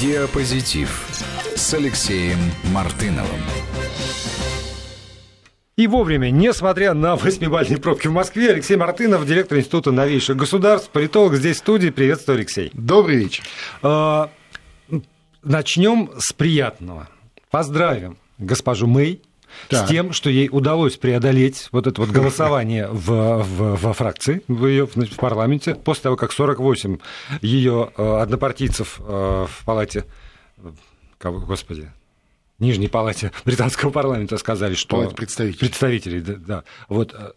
Диапозитив с Алексеем Мартыновым. И вовремя, несмотря на восьмибальные пробки в Москве, Алексей Мартынов, директор Института новейших государств, политолог здесь в студии. Приветствую, Алексей. Добрый вечер. А, начнем с приятного. Поздравим госпожу Мэй так. с тем, что ей удалось преодолеть вот это вот голосование в, в, во фракции, в, ее, в парламенте, после того, как 48 ее э, однопартийцев э, в палате, кого, господи, Нижней палате британского парламента сказали, что... Палате представителей. Представителей, да. да. Вот, э,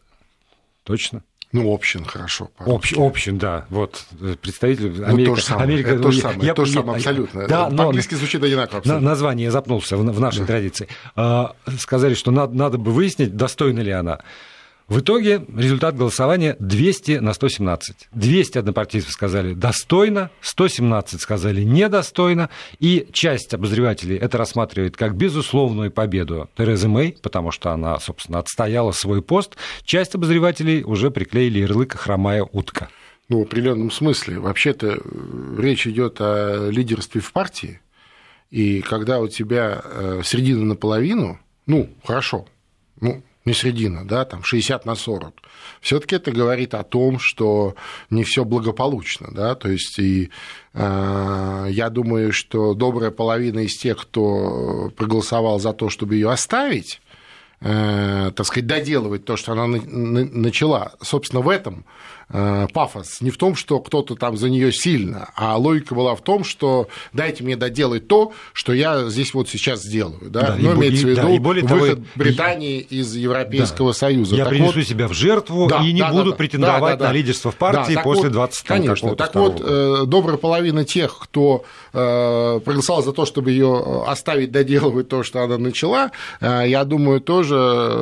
точно. Ну, общин, хорошо. Общ, общин, да. Вот, представитель ну, Америка. То же самое, Америка, это то же самое, я, то же самое абсолютно. Да, По-английски звучит одинаково. Абсолютно. Название запнулся в, в нашей да. традиции. А, сказали, что надо, надо бы выяснить, достойна ли она. В итоге результат голосования 200 на 117. 200 однопартийцев сказали достойно, 117 сказали недостойно, и часть обозревателей это рассматривает как безусловную победу Терезы Мэй, потому что она, собственно, отстояла свой пост. Часть обозревателей уже приклеили ярлык «хромая утка». Ну, в определенном смысле. Вообще-то э, речь идет о лидерстве в партии, и когда у тебя э, середина наполовину, ну, хорошо, ну, не средина, да, там 60 на 40, все-таки это говорит о том, что не все благополучно, да, то есть и э, я думаю, что добрая половина из тех, кто проголосовал за то, чтобы ее оставить, так сказать, доделывать то, что она начала, собственно, в этом Э, пафос не в том, что кто-то там за нее сильно, а логика была в том, что дайте мне доделать то, что я здесь вот сейчас сделаю. Да? Да, Но имеется в виду да, и более выход того, Британии и, из Европейского да, Союза. Я так принесу вот, себя в жертву да, и не да, буду да, претендовать да, да, на лидерство в партии да, после 20 Конечно. Так вот, э, добрая половина тех, кто э, проголосовал за то, чтобы ее оставить доделывать то, что она начала, я думаю, тоже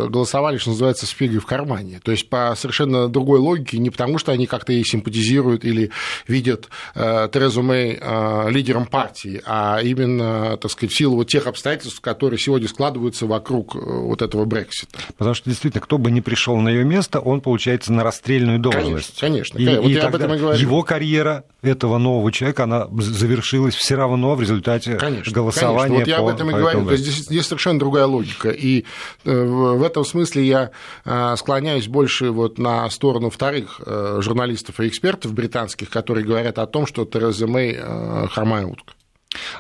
голосовали, что называется, с фигой в кармане. То есть по совершенно другой логике, не потому что они как-то ей симпатизируют или видят э, Терезу Мэй э, лидером партии, а именно, так сказать, в силу вот тех обстоятельств, которые сегодня складываются вокруг э, вот этого Брексита. Потому что действительно, кто бы ни пришел на ее место, он получается на расстрельную должность. Конечно, конечно. И, вот и я об этом и говорю. его карьера этого нового человека, она завершилась все равно в результате конечно, голосования. Конечно. Вот я об этом и говорю. То есть здесь, здесь совершенно другая логика. И в этом смысле я склоняюсь больше вот на сторону вторых журналистов и экспертов британских, которые говорят о том, что Тереза Мэй э, хромая утка.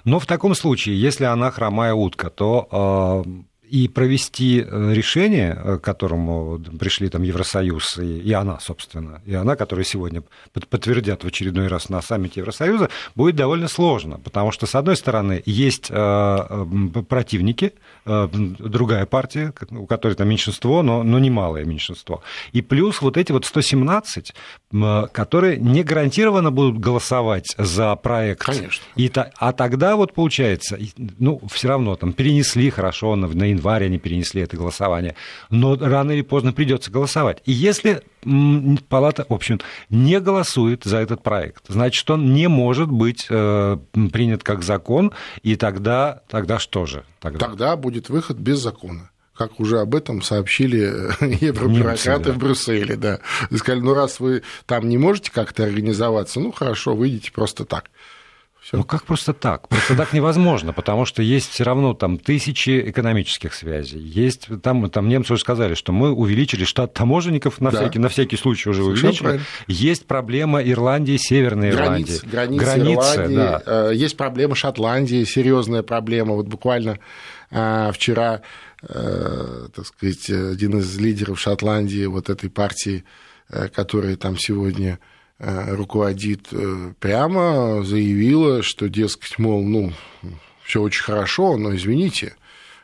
Но в таком случае, если она хромая утка, то э, и провести э, решение, э, к которому пришли там Евросоюз и, и она, собственно, и она, которая сегодня подтвердят в очередной раз на саммите Евросоюза, будет довольно сложно, потому что, с одной стороны, есть э, противники, другая партия, у которой там меньшинство, но, но немалое меньшинство, и плюс вот эти вот 117, которые не гарантированно будут голосовать за проект. Конечно. И, а тогда вот получается, ну, все равно там перенесли хорошо на, на январь они перенесли это голосование. Но рано или поздно придется голосовать. И если палата, в общем, не голосует за этот проект, значит, он не может быть э, принят как закон, и тогда, тогда что же? Тогда? тогда будет выход без закона как уже об этом сообщили евробюрократы да. в Брюсселе, да. Сказали, ну раз вы там не можете как-то организоваться, ну хорошо, выйдите просто так. Всё. Ну как просто так? Просто так невозможно, потому что есть все равно там тысячи экономических связей. Есть там, там немцы уже сказали, что мы увеличили штат таможенников на, да. всякий, на всякий случай уже Совершенно увеличили. Правильно. Есть проблема Ирландии, Северной Границ, Ирландии. Границы, границы Ирландии, да. Э, есть проблема Шотландии, серьезная проблема. Вот буквально э, вчера, э, так сказать, один из лидеров Шотландии, вот этой партии, которая там сегодня руководит, э, прямо заявила, что, дескать, мол, ну, все очень хорошо, но извините,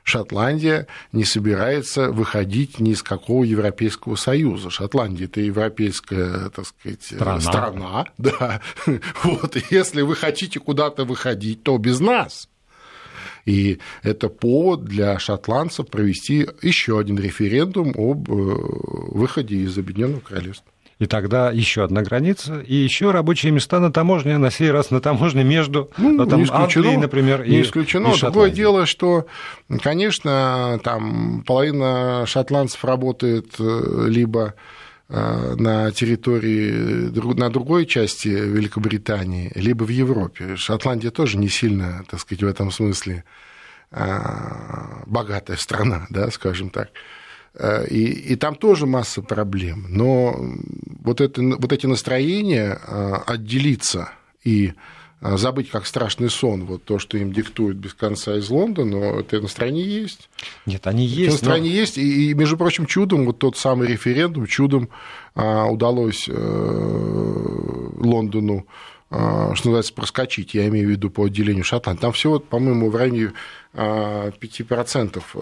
Шотландия не собирается выходить ни из какого Европейского Союза. Шотландия это европейская, так сказать, страна, страна да. Вот, если вы хотите куда-то выходить, то без нас. И это повод для шотландцев провести еще один референдум об э, выходе из Объединенного Королевства. И тогда еще одна граница, и еще рабочие места на таможне, на сей раз на таможне между ну, там, не Англией, например, не и исключено. И Другое дело, что, конечно, там половина шотландцев работает э, либо на территории, на другой части Великобритании, либо в Европе. Шотландия тоже не сильно, так сказать, в этом смысле богатая страна, да, скажем так. И, и там тоже масса проблем. Но вот, это, вот эти настроения отделиться и а, забыть как страшный сон, вот то, что им диктуют без конца из Лондона, это на стране есть. Нет, они есть. Это на стране но... есть, и, между прочим, чудом, вот тот самый референдум, чудом а, удалось э, Лондону что называется, проскочить, я имею в виду по отделению Шотландии. Там всего, по-моему, в районе 5% э,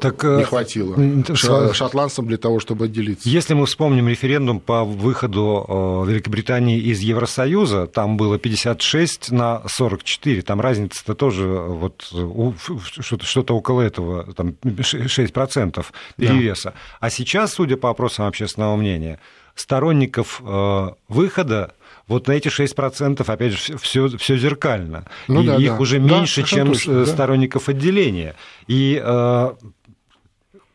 так, не э, хватило э, шотландцам для того, чтобы отделиться. Если мы вспомним референдум по выходу Великобритании из Евросоюза, там было 56 на 44, там разница-то тоже вот что-то около этого, там 6% перевеса. Да. А сейчас, судя по опросам общественного мнения, сторонников выхода вот на эти 6%, опять же, все, все зеркально. Ну, и да, их да. уже меньше, да, чем точно, сторонников да. отделения. И э,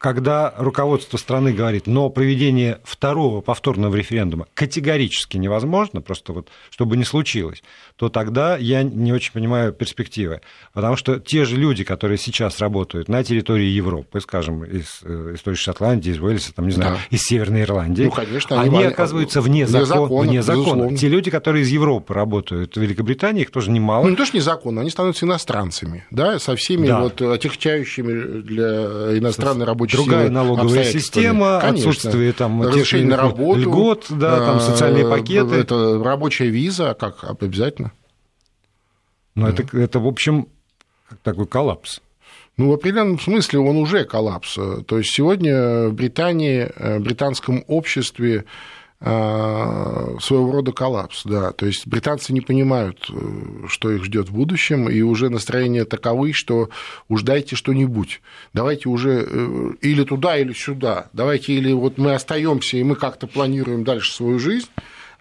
когда руководство страны говорит, но проведение второго повторного референдума категорически невозможно, просто вот чтобы не случилось, то тогда я не очень понимаю перспективы. Потому что те же люди, которые сейчас работают на территории Европы, скажем, из, из той же Шотландии, из Уэльса, там, не знаю, да. из Северной Ирландии, ну, конечно, они, они оказываются вне, закон, вне закона. Те люди, которые из Европы работают в Великобритании, их тоже немало. Ну, не то, что незаконно, они становятся иностранцами, да, со всеми да. вот отягчающими для иностранной рабочей Другая налоговая система, Конечно. отсутствие там разрешение на работу, льгот, да, там социальные пакеты. Это рабочая виза, как обязательно но mm. это, это, в общем, такой коллапс. Ну, в определенном смысле он уже коллапс. То есть сегодня в Британии, в британском обществе своего рода коллапс, да. То есть британцы не понимают, э, что их ждет в будущем, и уже настроение таковы, что уж дайте что-нибудь. Давайте уже э, или туда, или сюда. Давайте или вот мы остаемся и мы как-то планируем дальше свою жизнь,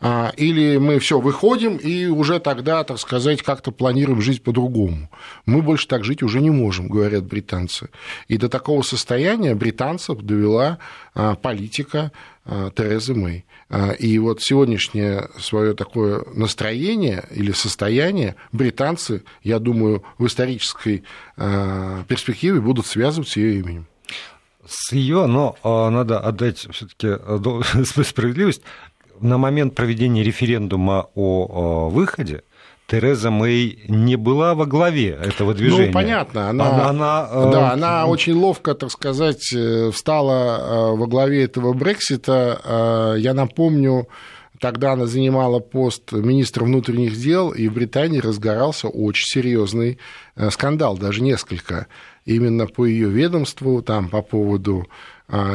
а, или мы все выходим и уже тогда, так сказать, как-то планируем жить по-другому. Мы больше так жить уже не можем, говорят британцы. И до такого состояния британцев довела а, политика Терезы Мэй. И вот сегодняшнее свое такое настроение или состояние британцы, я думаю, в исторической перспективе будут связывать с ее именем с ее, но надо отдать все-таки справедливость на момент проведения референдума о выходе Тереза Мэй не была во главе этого движения. Ну, понятно. Она, она, она, э, да, она очень ловко, так сказать, э, встала э, во главе этого Брексита. Я напомню, Тогда она занимала пост министра внутренних дел, и в Британии разгорался очень серьезный скандал, даже несколько, именно по ее ведомству, там по поводу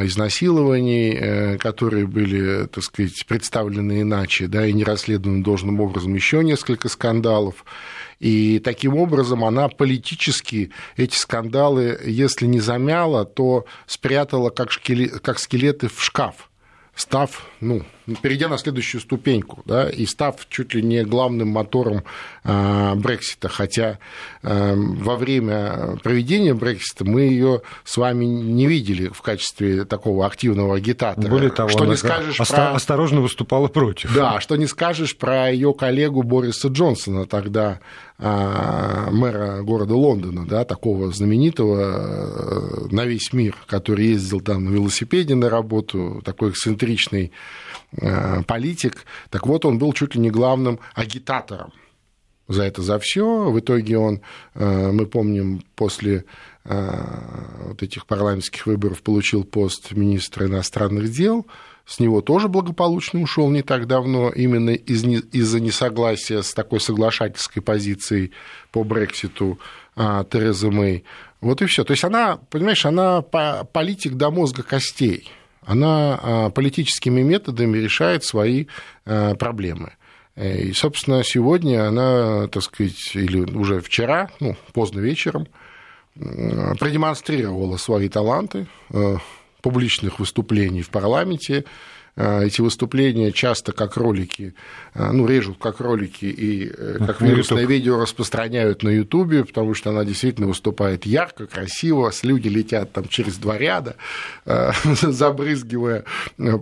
изнасилований, э, которые были, так сказать, представлены иначе, да, и не расследованы должным образом, еще несколько скандалов. И таким образом она политически эти скандалы, если не замяла, то спрятала как, шкелет, как скелеты в шкаф, став, ну, перейдя на следующую ступеньку, да, и став чуть ли не главным мотором а, Брексита, хотя а, во время проведения Брексита мы ее с вами не видели в качестве такого активного агитатора. Более того, что не скажешь оста- про... осторожно выступала против. Да, что не скажешь про ее коллегу Бориса Джонсона, тогда а, мэра города Лондона, да, такого знаменитого на весь мир, который ездил там на велосипеде на работу, такой эксцентричный политик. Так вот, он был чуть ли не главным агитатором за это, за все. В итоге он, э, мы помним, после э, вот этих парламентских выборов получил пост министра иностранных дел. С него тоже благополучно ушел не так давно, именно из, из-за несогласия с такой соглашательской позицией по Брекситу Терезы Мэй. Вот и все. То есть она, понимаешь, она политик до мозга костей она а, политическими методами решает свои а, проблемы. Э, и, собственно, сегодня она, так сказать, или уже вчера, ну, поздно вечером, продемонстрировала свои таланты, э, публичных выступлений в парламенте, эти выступления часто как ролики, э, ну, режут как ролики и э, как вирусное видео распространяют на Ютубе, потому что она действительно выступает ярко, красиво, с люди летят там через два ряда, забрызгивая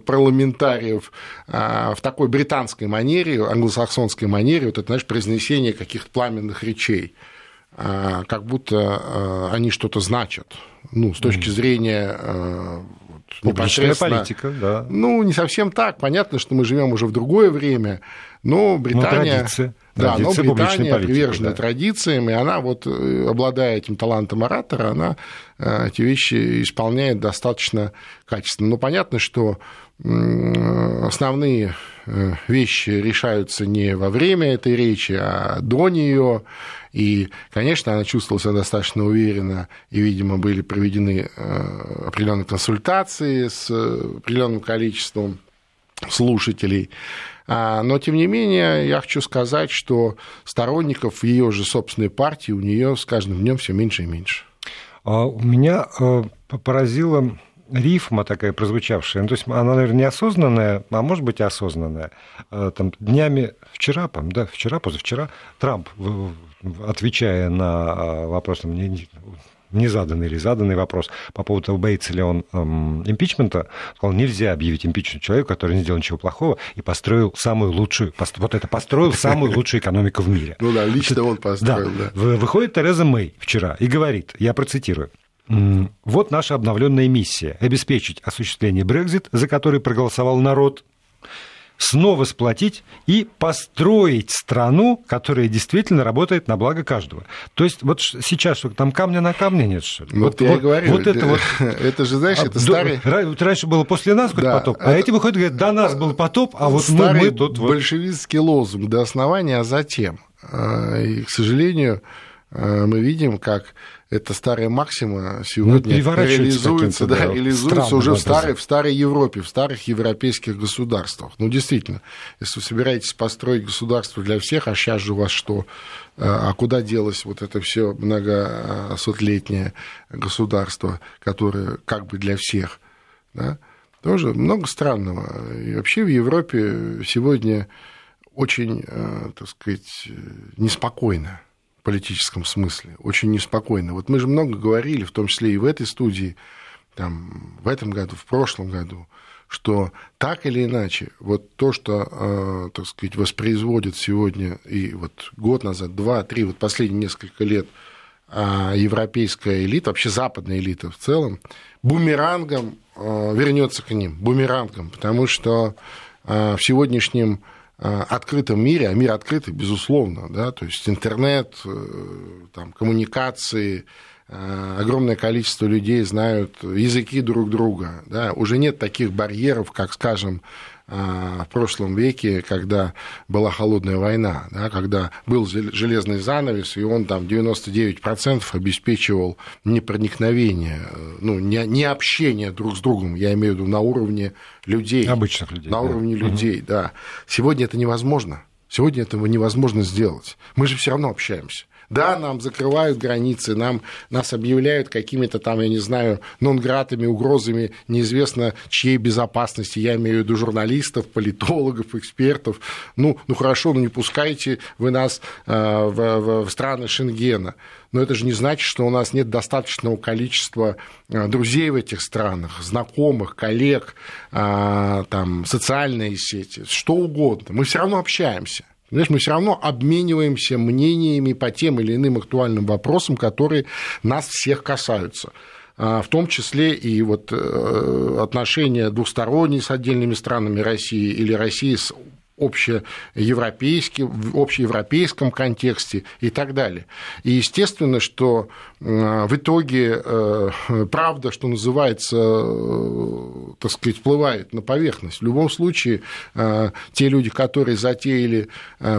парламентариев в такой британской манере, англосаксонской манере, вот это, знаешь, произнесение каких-то пламенных речей. Как будто они что-то значат, ну, с точки зрения Публичная политика, да. Ну, не совсем так. Понятно, что мы живем уже в другое время, но Британия... Но традиция. Да, но Британия политики, привержена да. традициям, и она, вот, э, обладая этим талантом оратора, она э, эти вещи исполняет достаточно качественно. Но понятно, что основные э, вещи решаются не во время этой речи, а до нее. И, конечно, она чувствовала себя достаточно уверенно, и, видимо, были проведены определенные консультации с определенным количеством слушателей. А, но, тем не менее, я хочу сказать, что сторонников ее же собственной партии у нее с каждым днем все меньше и меньше. А у меня э, поразила рифма такая прозвучавшая, ну, то есть она, наверное, неосознанная, а может быть и осознанная. Э, там, днями вчера, да, вчера, позавчера, Трамп, отвечая на э, вопрос, незаданный или заданный вопрос по поводу того, боится ли он эм, импичмента, сказал, нельзя объявить импичмент человеку, который не сделал ничего плохого и построил самую лучшую, вот это построил самую лучшую экономику в мире. Ну да, лично он построил, да. Выходит Тереза Мэй вчера и говорит, я процитирую, вот наша обновленная миссия – обеспечить осуществление Брекзит, за который проголосовал народ, снова сплотить и построить страну, которая действительно работает на благо каждого. То есть вот сейчас что там камня на камне нет, что ли? Ну, вот, вот я вот, говорю, вот это вот... Это же, знаешь, это старый... Раньше было после нас хоть да, потоп, а это... эти выходят говорят, до нас был потоп, а вот мы, мы тут... большевистский лозунг до основания, а затем. А, и, к сожалению, а, мы видим, как эта старая максима сегодня ну, реализуется, да, да, реализуется уже в старой, в старой Европе, в старых европейских государствах. Ну, действительно, если вы собираетесь построить государство для всех, а сейчас же у вас что, а, а куда делось вот это все многосотлетнее государство, которое как бы для всех, да, тоже много странного. И вообще в Европе сегодня очень, э, так сказать, неспокойно политическом смысле, очень неспокойно. Вот мы же много говорили, в том числе и в этой студии, там, в этом году, в прошлом году, что так или иначе, вот то, что, э, так сказать, воспроизводит сегодня и вот год назад, два, три, вот последние несколько лет э, европейская элита, вообще западная элита в целом, бумерангом э, вернется к ним, бумерангом, потому что в сегодняшнем открытом мире, а мир открытый, безусловно, да, то есть интернет, э, там, коммуникации, э, огромное количество людей знают языки друг друга, да, уже нет таких барьеров, как, скажем, в прошлом веке, когда была холодная война, да, когда был железный занавес, и он там 99% обеспечивал непроникновение, ну, не, не общение друг с другом, я имею в виду на уровне людей. Обычных людей. На да. уровне людей, угу. да. Сегодня это невозможно. Сегодня этого невозможно сделать. Мы же все равно общаемся. Да, нам закрывают границы, нам, нас объявляют какими-то там, я не знаю, нонгратами, угрозами неизвестно чьей безопасности. Я имею в виду журналистов, политологов, экспертов. Ну, ну хорошо, ну не пускайте вы нас э, в, в страны Шенгена. Но это же не значит, что у нас нет достаточного количества э, друзей в этих странах, знакомых, коллег, э, там, социальные сети, что угодно. Мы все равно общаемся. Знаешь, мы все равно обмениваемся мнениями по тем или иным актуальным вопросам, которые нас всех касаются. А, в том числе и вот э, отношения двусторонние с отдельными странами России или России с общеевропейским, в общеевропейском контексте и так далее. И естественно, что в итоге э, правда, что называется, э, так сказать, всплывает на поверхность. В любом случае, э, те люди, которые затеяли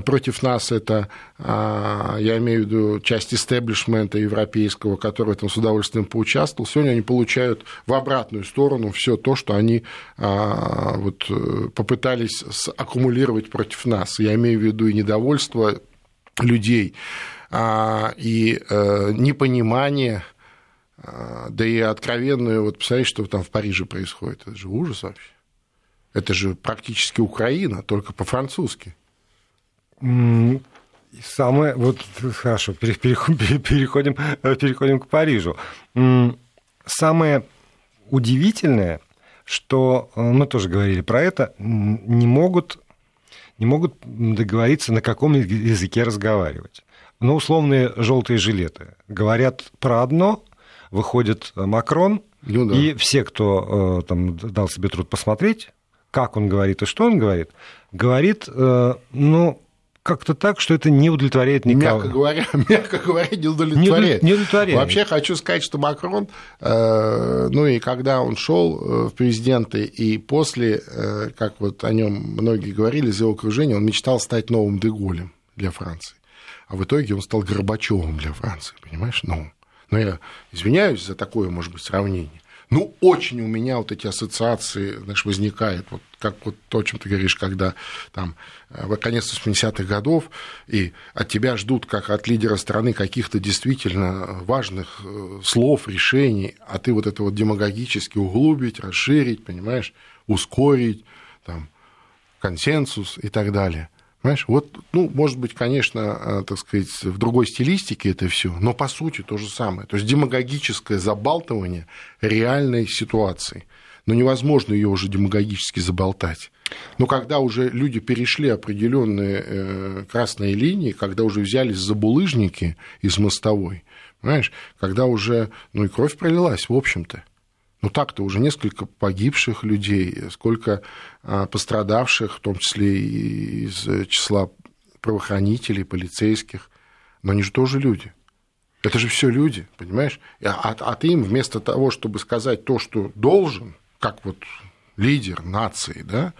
против нас это, я имею в виду часть истеблишмента европейского, который этом с удовольствием поучаствовал, сегодня они получают в обратную сторону все то, что они вот, попытались аккумулировать против нас. Я имею в виду и недовольство людей, а, и э, непонимание А, да и откровенную, вот посмотрите, что там в Париже происходит. Это же ужас вообще. Это же практически Украина, только по-французски. Самое, вот хорошо, переходим, переходим к Парижу. Самое удивительное, что э, мы тоже говорили про это, не могут, не могут договориться, на каком языке разговаривать. Ну, условные желтые жилеты говорят про одно, выходит Макрон, ну, да. и все, кто э, там дал себе труд посмотреть, как он говорит и что он говорит, говорит, э, ну, как-то так, что это не удовлетворяет никого. Мягко говоря, мягко говоря не удовлетворяет. Не, удовлетворяет. Вообще хочу сказать, что Макрон, э, ну и когда он шел э, в президенты, и после, э, как вот о нем многие говорили из его окружения, он мечтал стать новым Деголем для Франции. А в итоге он стал Горбачевым для Франции, понимаешь? Ну, но я извиняюсь за такое, может быть, сравнение. Ну, очень у меня вот эти ассоциации, знаешь, возникают, вот как вот то, о чем ты говоришь, когда там э, в конец 80-х годов, и от тебя ждут, как от лидера страны, каких-то действительно важных э, слов, решений, а ты вот это вот демагогически углубить, расширить, понимаешь, ускорить, там, консенсус и так далее – Понимаешь, вот, ну, может быть, конечно, э, так сказать, в другой стилистике это все, но по сути то же самое. То есть демагогическое забалтывание реальной ситуации. Но невозможно ее уже демагогически заболтать. Но когда уже люди перешли определенные э, красные линии, когда уже взялись за булыжники из мостовой, понимаешь, когда уже, ну и кровь пролилась, в общем-то. Ну так-то уже несколько погибших людей, сколько а, пострадавших, в том числе и из числа правоохранителей, полицейских. Но они же тоже люди. Это же все люди, понимаешь? А, а ты им вместо того, чтобы сказать то, что должен, как вот лидер нации, да,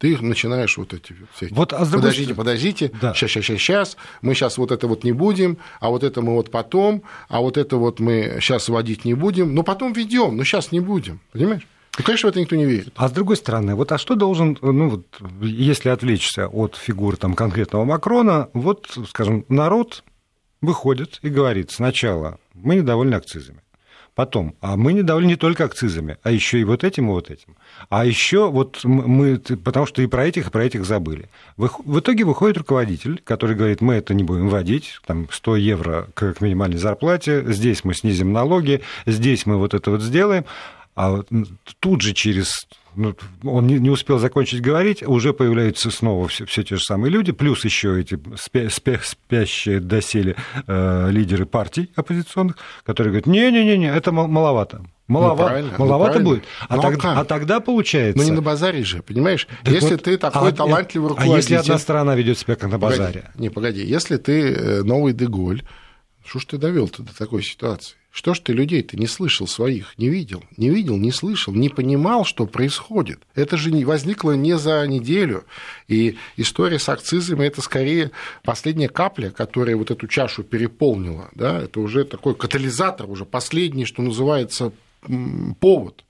ты начинаешь вот эти все. Вот, а подождите, подождите, да. сейчас, сейчас, сейчас, сейчас, мы сейчас вот это вот не будем, а вот это мы вот потом, а вот это вот мы сейчас вводить не будем, но потом ведем, но сейчас не будем, понимаешь? И, конечно, в это никто не верит. А с другой стороны, вот а что должен, ну вот, если отвлечься от фигуры там, конкретного Макрона, вот, скажем, народ выходит и говорит сначала, мы недовольны акцизами. Потом, а мы недовольны не только акцизами, а еще и вот этим и вот этим. А еще вот мы, потому что и про этих, и про этих забыли. В итоге выходит руководитель, который говорит, мы это не будем вводить, там 100 евро к минимальной зарплате, здесь мы снизим налоги, здесь мы вот это вот сделаем. А тут же через он не, не успел закончить говорить, уже появляются снова все, все те же самые люди, плюс еще эти спя, спя, спящие доселе э, лидеры партий оппозиционных, которые говорят, не-не-не, это маловато. Маловато, ну, маловато ну, будет. А, ну, тогда, а, а тогда получается. Ну не на базаре же, понимаешь? Так если вот, ты такой а, талантливый руководитель. А если одна сторона ведет себя как на базаре? Погоди, не, погоди, если ты э, новый Деголь, что ж ты довел-то до такой ситуации? Что ж ты людей-то не слышал своих, не видел, не видел, не слышал, не понимал, что происходит? Это же возникло не за неделю. И история с акцизами – это скорее последняя капля, которая вот эту чашу переполнила. Да? Это уже такой катализатор, уже последний, что называется, повод.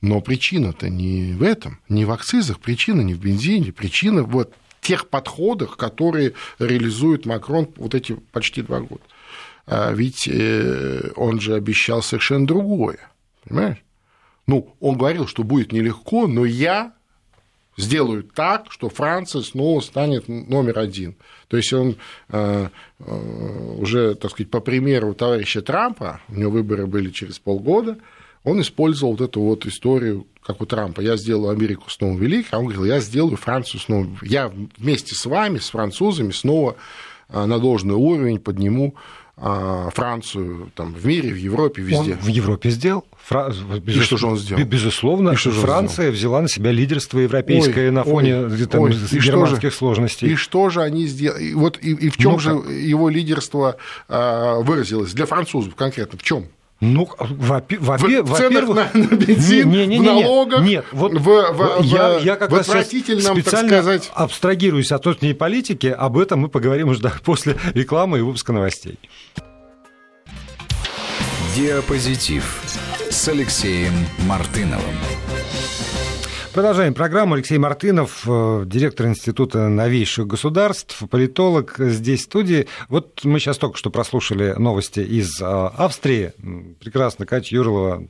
Но причина-то не в этом, не в акцизах, причина не в бензине, причина в тех подходах, которые реализует Макрон вот эти почти два года. А ведь э, он же обещал совершенно другое, понимаешь? Ну, он говорил, что будет нелегко, но я сделаю так, что Франция снова станет номер один. То есть он э, э, уже, так сказать, по примеру товарища Трампа, у него выборы были через полгода, он использовал вот эту вот историю, как у Трампа, я сделаю Америку снова великой, а он говорил, я сделаю Францию снова, я вместе с вами, с французами, снова на должный уровень подниму Францию там, в мире, в Европе, везде. Он в Европе сделал. Фра... И что же он сделал? Безусловно, и что же Франция взяла на себя лидерство европейское ой, на фоне ой, там, ой, германских же, сложностей. И что же они сделали? Вот и, и в чем ну, же его лидерство а, выразилось для французов конкретно? В чем? Ну, во-первых, в ценах на, на бензин, не, не, не, в налогах, нет, вот в, в, я, я как в отвратительном, специально так сказать... абстрагируюсь от внутренней политики, об этом мы поговорим уже после рекламы и выпуска новостей. Диапозитив с Алексеем Мартыновым. Продолжаем программу. Алексей Мартынов, э, директор Института новейших государств, политолог здесь в студии. Вот мы сейчас только что прослушали новости из э, Австрии. Прекрасно, Катя Юрлова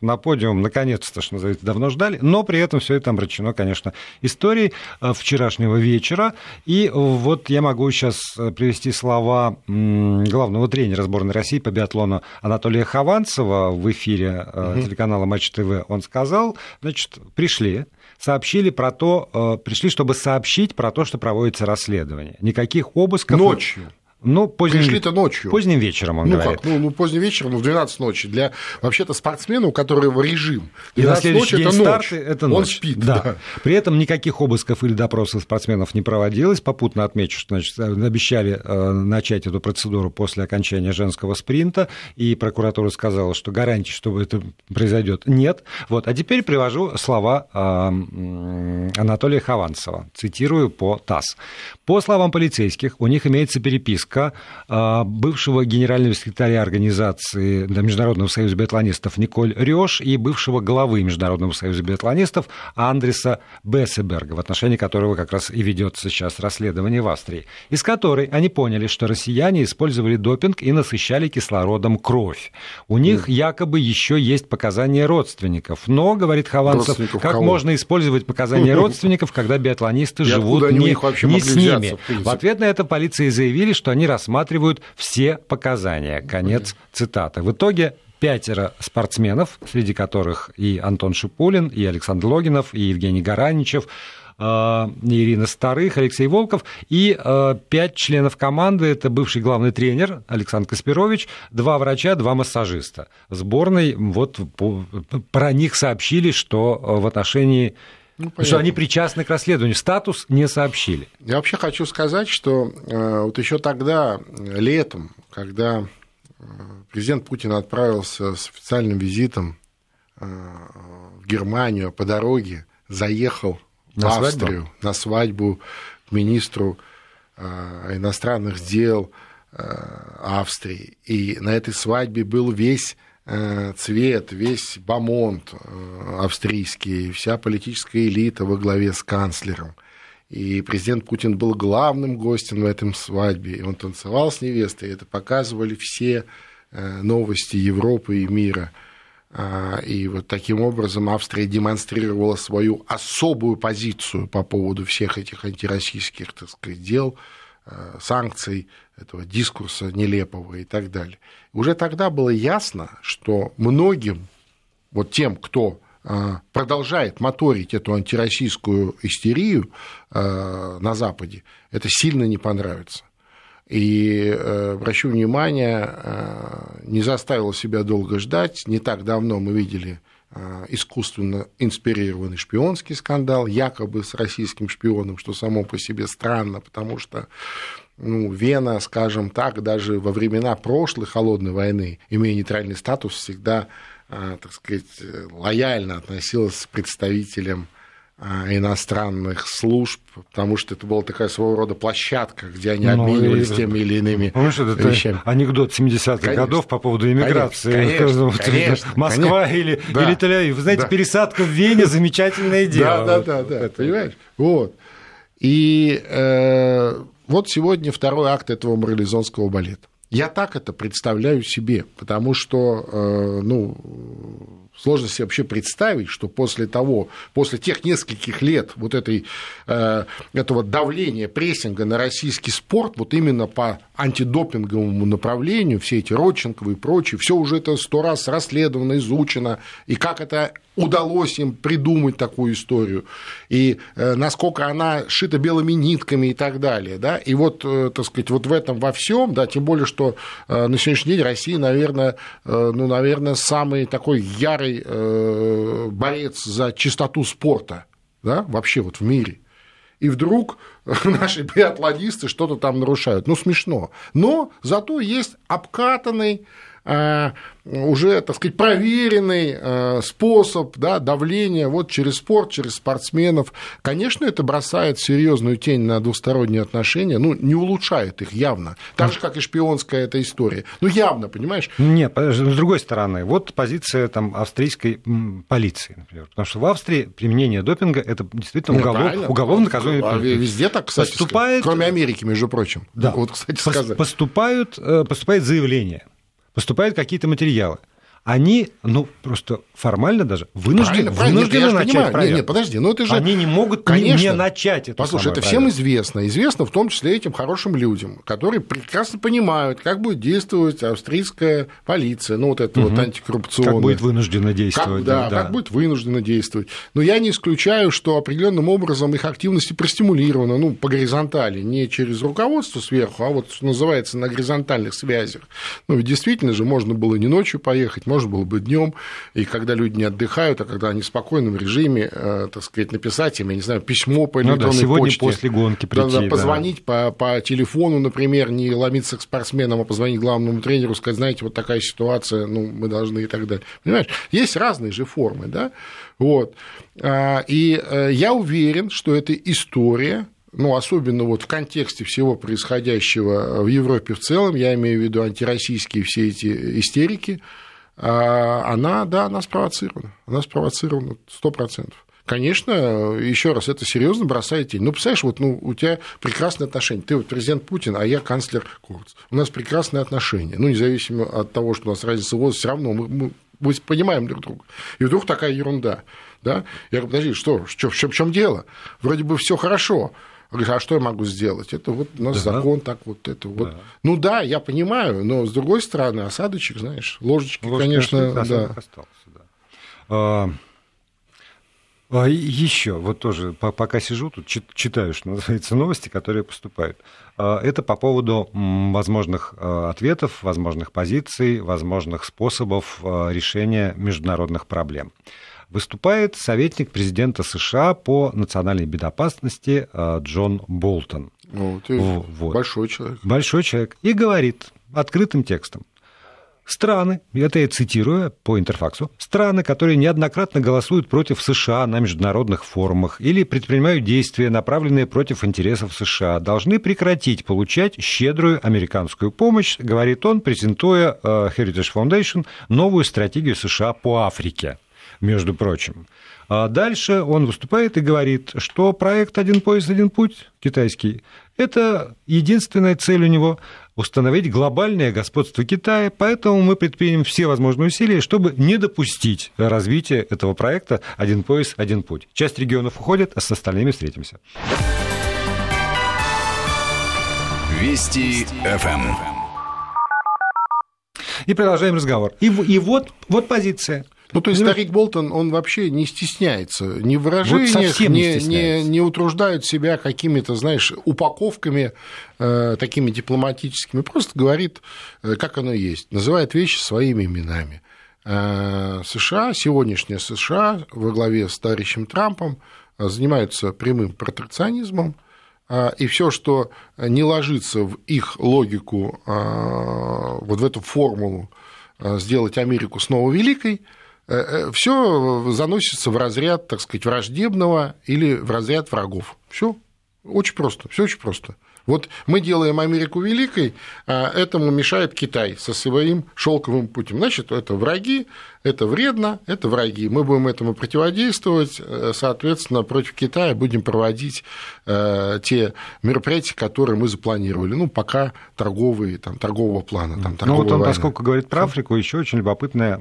на подиум, наконец-то, что называется, давно ждали, но при этом все это омрачено, конечно, историей э, вчерашнего вечера. И вот я могу сейчас э, привести слова главного тренера сборной России по биатлону Анатолия Хованцева в эфире угу. телеканала Матч ТВ. Он сказал, значит, пришли, сообщили про то, пришли, чтобы сообщить про то, что проводится расследование. Никаких обысков... Ночью. Ну, поздним, Пришли-то ночью. Поздним вечером, он ну, говорит. Как? Ну, ну, поздним вечером, ну, в 12 ночи. Для вообще-то спортсмена, у которого режим. 12 и на следующий день это ночь. Это ночь. Он спит, да. да. При этом никаких обысков или допросов спортсменов не проводилось. Попутно отмечу, что значит, обещали э, начать эту процедуру после окончания женского спринта, и прокуратура сказала, что гарантий, что это произойдет, нет. Вот. А теперь привожу слова э, Анатолия Хованцева. Цитирую по ТАСС. По словам полицейских, у них имеется переписка э, бывшего генерального секретаря организации Международного союза биатлонистов Николь Рёш и бывшего главы Международного союза биатлонистов Андреса Бессеберга, в отношении которого как раз и ведется сейчас расследование в Австрии, из которой они поняли, что россияне использовали допинг и насыщали кислородом кровь. У них mm. якобы еще есть показания родственников, но, говорит Хованцев, как кого? можно использовать показания родственников, когда биатлонисты живут не, не с ними. В ответ на это полиции заявили, что они рассматривают все показания. Конец цитаты. В итоге пятеро спортсменов, среди которых и Антон Шипулин, и Александр Логинов, и Евгений Гараничев, э, Ирина Старых, Алексей Волков и э, пять членов команды. Это бывший главный тренер Александр Каспирович, два врача, два массажиста. Сборной вот про них сообщили, что э, в отношении ну, что они причастны к расследованию. Статус не сообщили. Я вообще хочу сказать, что э, вот еще тогда, летом, когда э, президент Путин отправился с официальным визитом э, в Германию, по дороге заехал на в Австрию свадьбу? на свадьбу к министру иностранных дел Австрии. И на этой свадьбе был весь Э, цвет, весь бомонд э, австрийский, вся политическая элита во главе с канцлером. И президент Путин был главным гостем в этом свадьбе, и он танцевал с невестой, это показывали все э, новости Европы и мира. А, и вот таким образом Австрия демонстрировала свою особую позицию по поводу всех этих антироссийских, так сказать, дел, санкций, этого дискурса нелепого и так далее. Уже тогда было ясно, что многим, вот тем, кто а, продолжает моторить эту антироссийскую истерию а, на Западе, это сильно не понравится. И э, обращу внимание, не заставило себя долго ждать. Не так давно мы видели искусственно инспирированный шпионский скандал, якобы с российским шпионом, что само по себе странно, потому что ну, Вена, скажем так, даже во времена прошлой холодной войны, имея нейтральный статус, всегда, а, так сказать, лояльно относилась к представителям иностранных служб, потому что это была такая своего рода площадка, где они ну, обменивались и... теми или иными Помнишь, это вещами. анекдот 70-х годов по поводу иммиграции. Конечно, конечно, Москва конечно. Или, да. или Тель-Авив. Вы знаете, да. пересадка в Вене – замечательное дело. Да, да, да, да, понимаешь? Вот. И э, вот сегодня второй акт этого морализонского балета. Я так это представляю себе, потому что, э, ну, сложно себе вообще представить, что после того, после тех нескольких лет вот этой, э, этого давления, прессинга на российский спорт, вот именно по антидопинговому направлению, все эти Родченковы и прочие, все уже это сто раз расследовано, изучено, и как это удалось им придумать такую историю, и э, насколько она шита белыми нитками и так далее, да, и вот, э, так сказать, вот в этом во всем, да, тем более, что на сегодняшний день Россия, наверное, ну, наверное, самый такой ярый борец за чистоту спорта, да, вообще вот в мире, и вдруг наши биатлонисты что-то там нарушают. Ну, смешно. Но зато есть обкатанный э, уже, так сказать, проверенный э, способ да, давления вот через спорт, через спортсменов. Конечно, это бросает серьезную тень на двусторонние отношения, ну, не улучшает их явно. Так же, как и шпионская эта история. Ну, явно, понимаешь? Нет, с другой стороны, вот позиция там, австрийской полиции, например. Потому что в Австрии применение допинга – это действительно Нет, уголов, уголовно наказуемый. А везде так, кстати, поступает... кроме Америки, между прочим. Да. Вот, кстати, сказать. Поступают, э, поступает заявление – поступают какие-то материалы они, ну, просто формально даже вынуждены, правильно, вынуждены правильно. начать понимаю. проверку. Нет, нет, подожди, но это же... Они не могут Конечно. не начать это Послушай, это всем известно. Известно в том числе этим хорошим людям, которые прекрасно понимают, как будет действовать австрийская полиция, ну, вот это угу. вот антикоррупционная. Как будет вынуждена действовать. Как, да, да, как будет вынуждена действовать. Но я не исключаю, что определенным образом их активности простимулированы, ну, по горизонтали, не через руководство сверху, а вот, что называется, на горизонтальных связях. Ну, ведь действительно же можно было не ночью поехать, можно было бы днем, и когда люди не отдыхают, а когда они в спокойном режиме, э, так сказать, написать им, я не знаю, письмо по электронной ну да, сегодня почте. после гонки прийти, да, да, позвонить да. По, по телефону, например, не ломиться к спортсменам, а позвонить главному тренеру, сказать, знаете, вот такая ситуация, ну, мы должны и так далее. Понимаешь, есть разные же формы, да, вот. А, и э, я уверен, что эта история, ну, особенно вот в контексте всего происходящего в Европе в целом, я имею в виду антироссийские все эти истерики, она, да, она спровоцирована. Она спровоцирована сто процентов. Конечно, еще раз, это серьезно бросает тень. Ну, представляешь, вот ну, у тебя прекрасные отношения. Ты вот президент Путин, а я канцлер Курц. У нас прекрасные отношения. Ну, независимо от того, что у нас разница в возрасте, все равно мы, мы, мы понимаем друг друга. И вдруг такая ерунда. Да? Я говорю, подожди, что, что в чем дело? Вроде бы все хорошо. Говоришь, а что я могу сделать? Это вот у нас да. закон, так вот это вот. Да. Ну да, я понимаю, но с другой стороны, осадочек, знаешь, ложечки, Ложечка, конечно, да. Остался, да. А, а еще, вот тоже, пока сижу тут, читаю, что называется, новости, которые поступают. А, это по поводу возможных а, ответов, возможных позиций, возможных способов решения международных проблем выступает советник президента США по национальной безопасности э, Джон Болтон. Ну, ты вот. Большой человек. Большой человек. И говорит открытым текстом. Страны, это я цитирую по интерфаксу, страны, которые неоднократно голосуют против США на международных форумах или предпринимают действия, направленные против интересов США, должны прекратить получать щедрую американскую помощь, говорит он, презентуя э, Heritage Foundation новую стратегию США по Африке между прочим. А дальше он выступает и говорит, что проект «Один пояс, один путь» китайский – это единственная цель у него – установить глобальное господство Китая, поэтому мы предпримем все возможные усилия, чтобы не допустить развития этого проекта «Один пояс, один путь». Часть регионов уходит, а с остальными встретимся. Вести ФМ. И продолжаем разговор. И, и вот, вот позиция. Ну, то есть ну, старик Болтон, он вообще не стесняется ни в выражениях, вот не, не, не утруждает себя какими-то, знаешь, упаковками э, такими дипломатическими, просто говорит, э, как оно есть, называет вещи своими именами. Э, США, сегодняшняя США во главе с товарищем Трампом э, занимаются прямым протекционизмом, э, и все, что не ложится в их логику, вот в эту формулу сделать Америку снова великой, все заносится в разряд, так сказать, враждебного или в разряд врагов. Все очень просто, все очень просто. Вот мы делаем Америку великой, а этому мешает Китай со своим шелковым путем. Значит, это враги, это вредно, это враги. Мы будем этому противодействовать, э, соответственно, против Китая будем проводить те мероприятия, которые мы запланировали. Ну, пока торговые, там, торгового плана. Там, ну, вот он, война. поскольку говорит про Африку, еще очень любопытная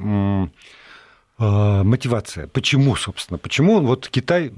мотивация. Почему, собственно? Почему вот Китай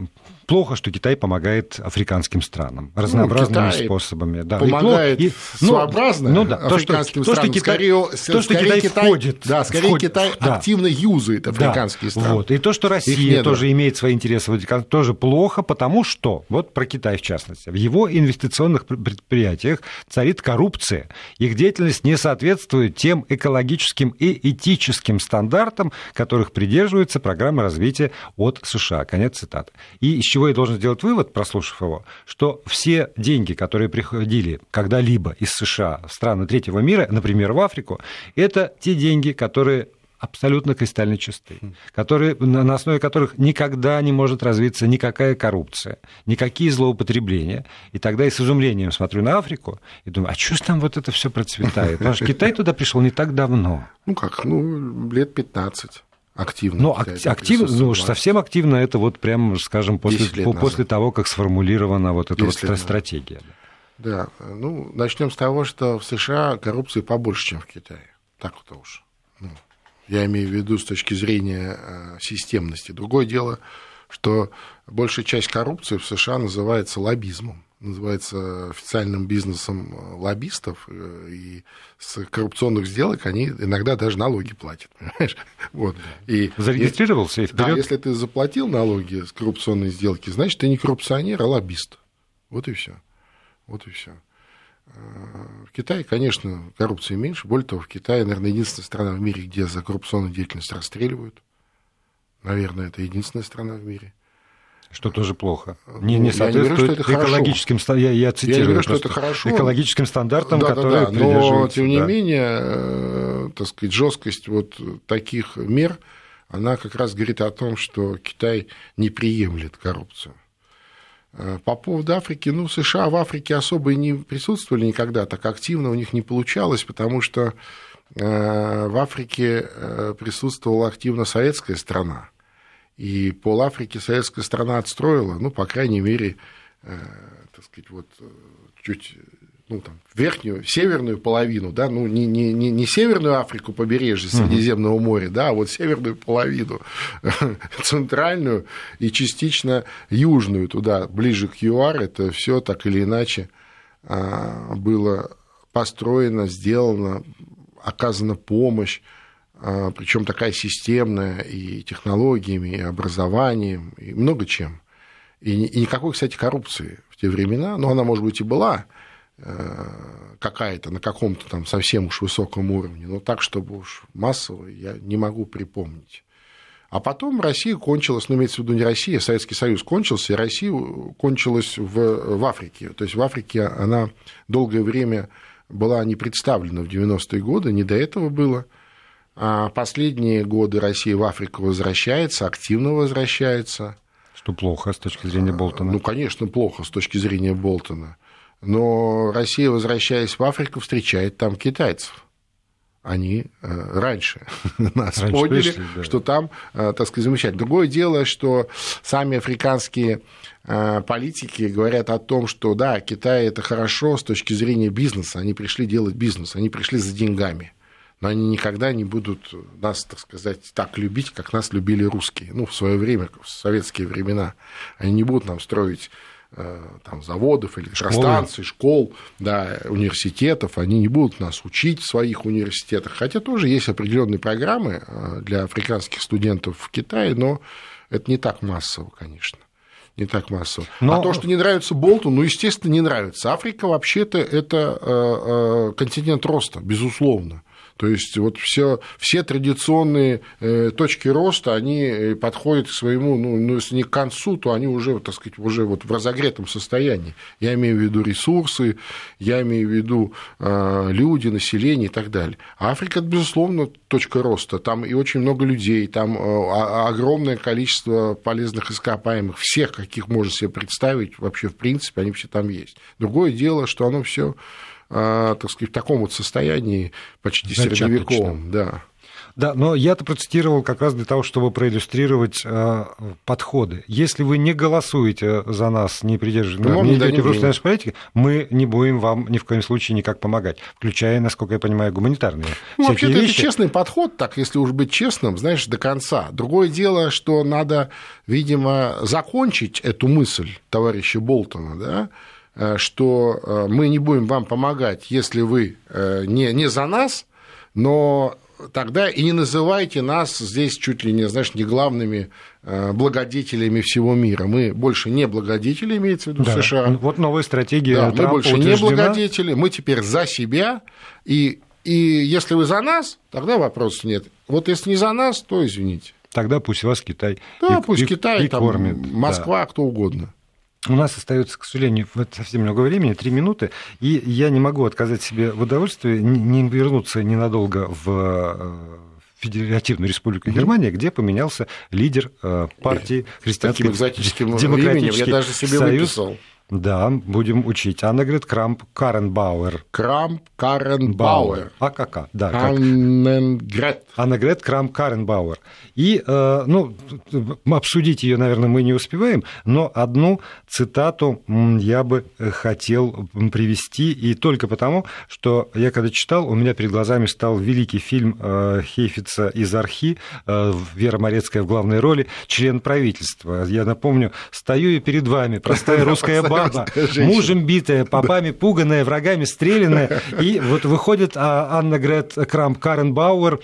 Плохо, что Китай помогает африканским странам разнообразными ну, способами. Да. Помогает и, ну, своеобразно ну, да, африканским то, что, странам. То, что Китай, скорее, то, что скорее Китай, Китай входит. Да, скорее входит, Китай да. активно юзает африканские да, страны. Вот. И то, что Россия тоже имеет свои интересы в Африке, тоже плохо, потому что, вот про Китай в частности, в его инвестиционных предприятиях царит коррупция. Их деятельность не соответствует тем экологическим и этическим стандартам, которых при придерживаются программы развития от США. Конец цитаты. И из чего я должен сделать вывод, прослушав его, что все деньги, которые приходили когда-либо из США в страны третьего мира, например, в Африку, это те деньги, которые абсолютно кристально чисты, которые, на основе которых никогда не может развиться никакая коррупция, никакие злоупотребления. И тогда я с изумлением смотрю на Африку и думаю, а что ж там вот это все процветает? Потому что Китай туда пришел не так давно. Ну как, ну, лет 15 активно. Ну, активно, ну, совсем активно это вот прям, скажем, после, после того, как сформулирована вот эта вот стратегия. Да, ну, начнем с того, что в США коррупции побольше, чем в Китае. Так вот уж. Ну, я имею в виду с точки зрения э, системности. Другое дело, что большая часть коррупции в США называется лоббизмом называется официальным бизнесом э, лоббистов, э, и с коррупционных сделок они иногда даже налоги платят, понимаешь? Вот. И Зарегистрировался и вперед. Да, если ты заплатил налоги с коррупционной сделки, значит, ты не коррупционер, а лоббист. Вот и все. Вот и все. В Китае, конечно, коррупции меньше. Более того, в Китае, наверное, единственная страна в мире, где за коррупционную деятельность расстреливают. Наверное, это единственная страна в мире. Что тоже плохо. Не, не соответствует говорю, экологическим я, я цитирую, я говорю, что это хорошо. экологическим стандартам, да, которые да, да. Но, тем не да. менее, э, так сказать, жесткость вот таких мер, она как раз говорит о том, что Китай не приемлет коррупцию. Э, по поводу Африки, ну, США в Африке особо и не присутствовали никогда, так активно у них не получалось, потому что э, в Африке присутствовала активно советская страна. И пол Африки советская страна отстроила, ну, по крайней мере, так сказать, вот чуть ну, там, верхнюю, северную половину, да, ну, не, не, не, не северную Африку, побережье Средиземного моря, да, а вот северную половину, центральную и частично южную туда, ближе к ЮАР, это все так или иначе а, было построено, сделано, оказана помощь, причем такая системная и технологиями, и образованием, и много чем. И, никакой, кстати, коррупции в те времена, но она, может быть, и была, Э, какая-то на каком-то там совсем уж высоком уровне, но так, чтобы уж массово, я не могу припомнить. А потом Россия кончилась, ну, имеется в виду не Россия, Советский Союз кончился, и Россия кончилась в, в Африке. То есть в Африке она долгое время была не представлена в 90-е годы, не до этого было. А последние годы Россия в Африку возвращается, активно возвращается. Что плохо с точки зрения Болтона? Ну, конечно, плохо с точки зрения Болтона но Россия, возвращаясь в Африку, встречает там китайцев. Они э, раньше нас раньше поняли, пришли, да. что там, э, так сказать, замечательно. Другое дело, что сами африканские э, политики говорят о том, что да, Китай это хорошо с точки зрения бизнеса, они пришли делать бизнес, они пришли за деньгами но они никогда не будут нас, так сказать, так любить, как нас любили русские. Ну, в свое время, в советские времена. Они не будут нам строить Э, там, заводов, электростанций, школ, да, университетов, они не будут нас учить в своих университетах, хотя тоже есть определенные программы э, для африканских студентов в Китае, но это не так массово, конечно не так массово. Но... А то, что не нравится Болту, ну, естественно, не нравится. Африка вообще-то это э, континент роста, безусловно. То есть вот все, все традиционные э, точки роста, они э, подходят к своему, ну, ну, если не к концу, то они уже, так сказать, уже вот в разогретом состоянии. Я имею в виду ресурсы, я имею в виду э, люди, население и так далее. А Африка, безусловно, точка роста. Там и очень много людей, там огромное количество полезных ископаемых, всех, каких можно себе представить, вообще, в принципе, они все там есть. Другое дело, что оно все а, так сказать, в таком вот состоянии почти средневековом. Да. Да, но я-то процитировал как раз для того, чтобы проиллюстрировать э, подходы. Если вы не голосуете за нас, не придерживаетесь, ну, не идете в русло нашей политики, мы не будем вам ни в коем случае никак помогать, включая, насколько я понимаю, гуманитарные. Ну, вообще-то вещи. это честный подход, так, если уж быть честным, знаешь, до конца. Другое дело, что надо, видимо, закончить эту мысль товарища Болтона, да, что э, мы не будем вам помогать, если вы э, не, не за нас, но тогда и не называйте нас здесь чуть ли не, знаешь, не главными благодетелями всего мира. Мы больше не благодетели, имеется в виду да. США. Вот новая стратегия. Да, мы больше утверждена. не благодетели, мы теперь за себя. И, и если вы за нас, тогда вопросов нет. Вот если не за нас, то извините. тогда пусть вас Китай да, и, пусть и, Китай, и там, кормит. Москва, да. кто угодно. У нас остается, к сожалению, совсем много времени, три минуты, и я не могу отказать себе в удовольствии не вернуться ненадолго в Федеративную Республику Германия, где поменялся лидер партии христианской Таким экзотическим демократический именем я даже себе союз. выписал. Да, будем учить. Аннегрет Крамп Каренбауэр. Крамп Каренбауэр. АКК, да. Как... Аннегрет. Аннегрет Крамп Каренбауэр. И, э, ну, обсудить ее, наверное, мы не успеваем, но одну цитату я бы хотел привести, и только потому, что я когда читал, у меня перед глазами стал великий фильм э, Хейфица из Архи, э, Вера Морецкая в главной роли, член правительства. Я напомню, стою и перед вами, простая русская баба, баба, мужем битая, попами пуганая, врагами стрелянная. И вот выходит Анна Грет Крамп Каренбауэр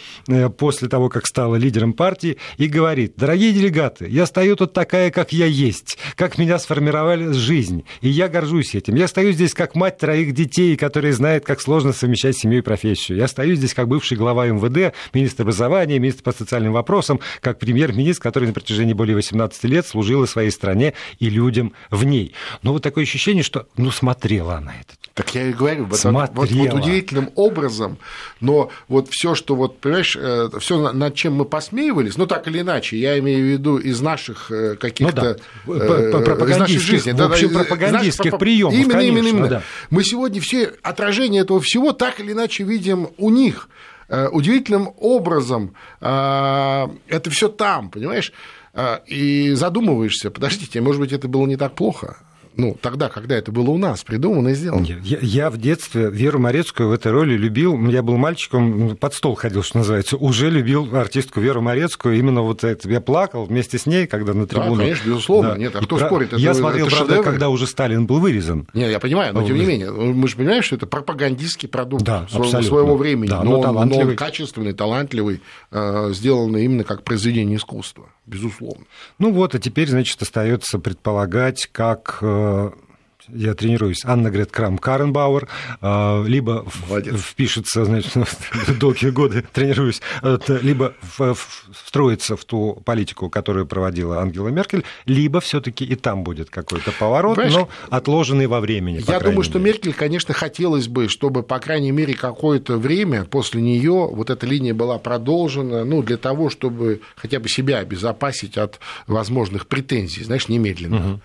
после того, как стала лидером партии, и говорит, дорогие делегаты, я стою тут такая, как я есть, как меня сформировали жизнь, и я горжусь этим. Я стою здесь как мать троих детей, которые знает, как сложно совмещать семью и профессию. Я стою здесь как бывший глава МВД, министр образования, министр по социальным вопросам, как премьер-министр, который на протяжении более 18 лет служил своей стране и людям в ней. Но вот такое ощущение, что ну смотрела она это. Так я и говорю, вот, вот, вот удивительным образом, но вот все, что вот, понимаешь, все, над чем мы посмеивались, ну так или иначе, я имею в виду из наших каких-то ну, да. из нашей жизни, в общем, да, пропагандистских наших, приемов, именно, конечно, именно, именно. Да. Мы сегодня все отражения этого всего так или иначе видим у них. Удивительным образом это все там, понимаешь? И задумываешься, подождите, может быть, это было не так плохо ну, тогда, когда это было у нас придумано и сделано. Я, я в детстве Веру Морецкую в этой роли любил. Я был мальчиком, под стол ходил, что называется. Уже любил артистку Веру Морецкую. Именно вот это. Я плакал вместе с ней, когда на трибуну... Да, конечно, безусловно. Да. Нет, а кто и спорит? Это, я смотрел, это правда, когда уже Сталин был вырезан. Нет, я понимаю, но тем не менее. Мы же понимаем, что это пропагандистский продукт да, своего, своего времени. Да, но, но, но он качественный, талантливый, сделанный именно как произведение искусства безусловно. Ну вот, а теперь, значит, остается предполагать, как я тренируюсь, Анна говорит Крам Каренбауэр, либо Молодец. впишется, значит, долгие годы тренируюсь, либо встроится в ту политику, которую проводила Ангела Меркель, либо все таки и там будет какой-то поворот, Понимаешь, но отложенный во времени. Я думаю, мере. что Меркель, конечно, хотелось бы, чтобы, по крайней мере, какое-то время после нее вот эта линия была продолжена, ну, для того, чтобы хотя бы себя обезопасить от возможных претензий, знаешь, немедленно. Угу.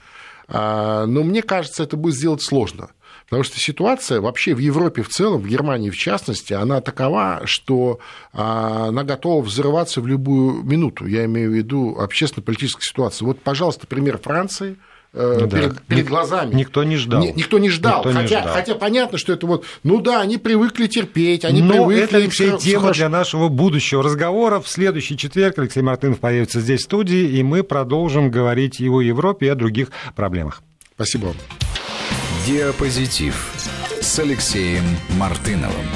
Но мне кажется, это будет сделать сложно. Потому что ситуация вообще в Европе в целом, в Германии в частности, она такова, что она готова взрываться в любую минуту. Я имею в виду общественно-политическую ситуацию. Вот, пожалуйста, пример Франции – да. перед, перед глазами. Никто не ждал. Никто не ждал. Никто хотя, не ждал. хотя понятно, что это вот, ну да, они привыкли терпеть, они Но привыкли... это, Алексей, тема хорошо. для нашего будущего разговора. В следующий четверг Алексей Мартынов появится здесь в студии, и мы продолжим говорить и о Европе, и о других проблемах. Спасибо вам. Диапозитив с Алексеем Мартыновым.